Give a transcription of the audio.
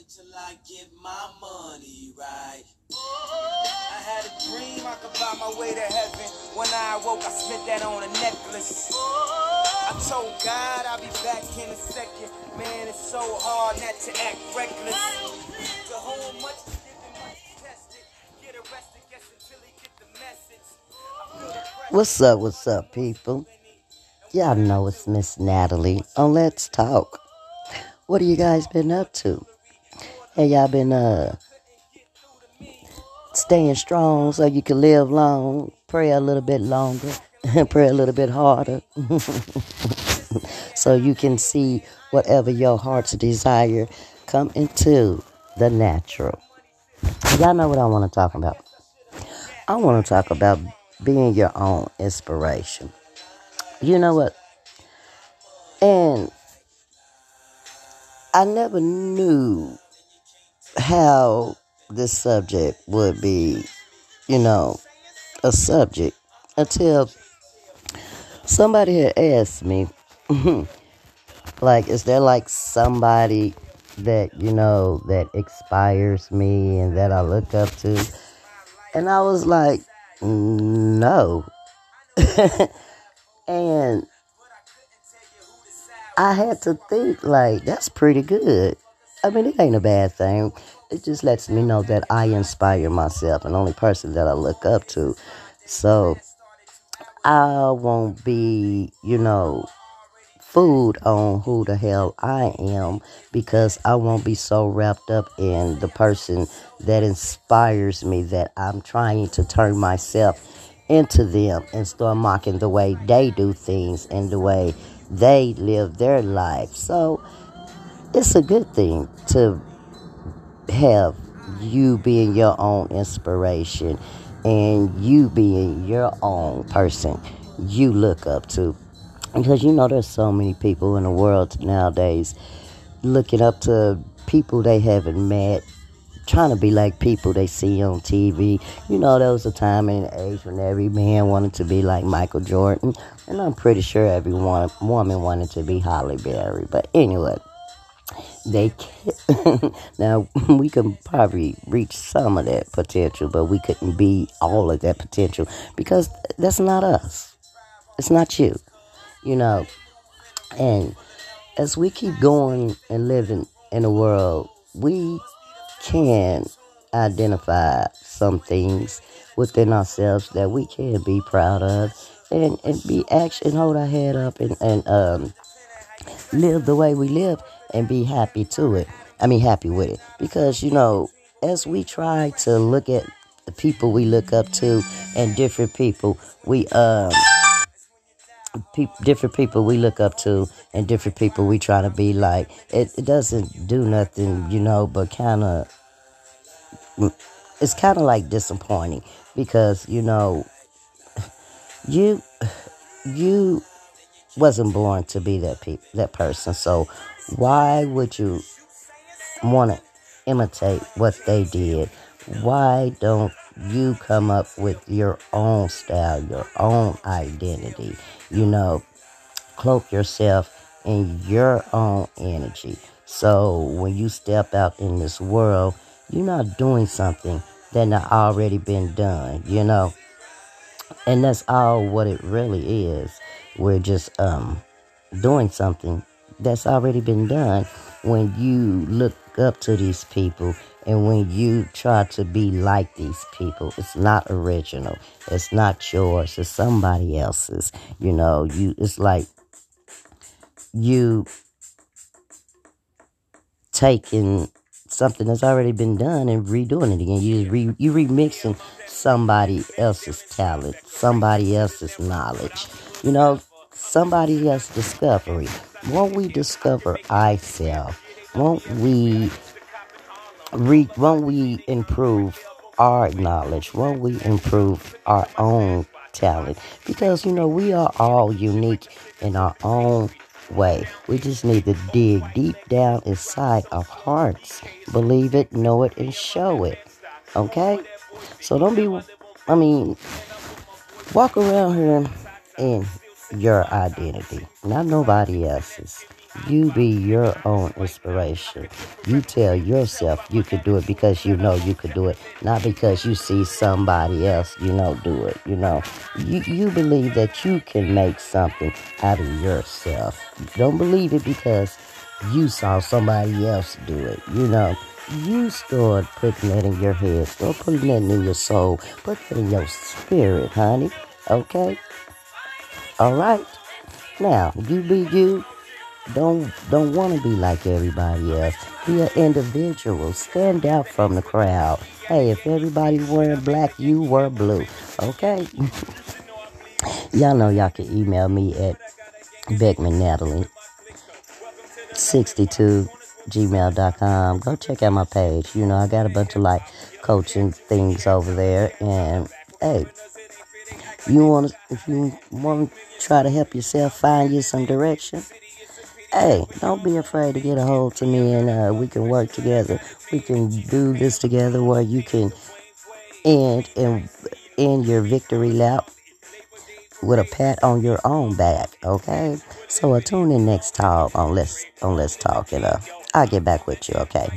wait till I get my money right. I had a dream I could buy my way to heaven. When I awoke, I spent that on a necklace. I told God I'll be back in a second. Man, it's so hard not to act reckless. To whom much. What's up, what's up, people? Y'all know it's Miss Natalie on Let's Talk. What have you guys been up to? Have y'all been uh staying strong so you can live long, pray a little bit longer, pray a little bit harder, so you can see whatever your heart's desire come into the natural. Y'all know what I want to talk about. I want to talk about being your own inspiration. You know what? And I never knew how this subject would be, you know, a subject until somebody had asked me, like, is there like somebody that, you know, that inspires me and that I look up to? And I was like, no. and I had to think, like, that's pretty good. I mean, it ain't a bad thing. It just lets me know that I inspire myself and only person that I look up to. So I won't be, you know, fooled on who the hell I am because I won't be so wrapped up in the person that inspires me that I'm trying to turn myself into them and start mocking the way they do things and the way they live their life. So it's a good thing to have you being your own inspiration and you being your own person you look up to. Because you know, there's so many people in the world nowadays looking up to people they haven't met, trying to be like people they see on TV. You know, there was a time and age when every man wanted to be like Michael Jordan, and I'm pretty sure every one, woman wanted to be Halle Berry. But anyway, they can now we can probably reach some of that potential, but we couldn't be all of that potential because that's not us. It's not you, you know. And as we keep going and living in the world, we can identify some things within ourselves that we can be proud of and, and be action hold our head up and, and um live the way we live and be happy to it. I mean, happy with it. Because, you know, as we try to look at the people we look up to and different people, we, um, pe- different people we look up to and different people we try to be like, it, it doesn't do nothing, you know, but kind of, it's kind of like disappointing because, you know, you, you wasn't born to be that pe- that person. So why would you want to imitate what they did? Why don't you come up with your own style, your own identity? You know, cloak yourself in your own energy. So when you step out in this world, you're not doing something that not already been done, you know? And that's all what it really is. We're just um doing something that's already been done. When you look up to these people and when you try to be like these people it's not original. It's not yours. It's somebody else's. You know you it's like you taking something that's already been done and redoing it again. You re, you remixing somebody else's talent somebody else's knowledge. You know somebody else's discovery. Won't we discover ourselves? Won't we re, won't we improve our knowledge? Won't we improve our own talent? Because you know we are all unique in our own way. We just need to dig deep down inside our hearts believe it know it and show it. Okay so don't be i mean walk around here in your identity not nobody else's You be your own inspiration. You tell yourself you could do it because you know you could do it, not because you see somebody else, you know, do it. You know, you, you believe that you can make something out of yourself. don't believe it because you saw somebody else do it. You know, you start putting that in your head, start putting that in your soul, put it in your spirit, honey. Okay? All right. Now, you be you. Don't don't want to be like everybody else. Be an individual. Stand out from the crowd. Hey, if everybody's wearing black, you wear blue. Okay? y'all know y'all can email me at Beckman Natalie 62 gmail.com. Go check out my page. You know, I got a bunch of like coaching things over there. And hey, you want to, if you want to try to help yourself find you some direction, hey, don't be afraid to get a hold to me and uh, we can work together. We can do this together where you can end and end your victory lap with a pat on your own back, okay? So uh, tune in next time on Let's on Let's Talk and uh, I'll get back with you, okay?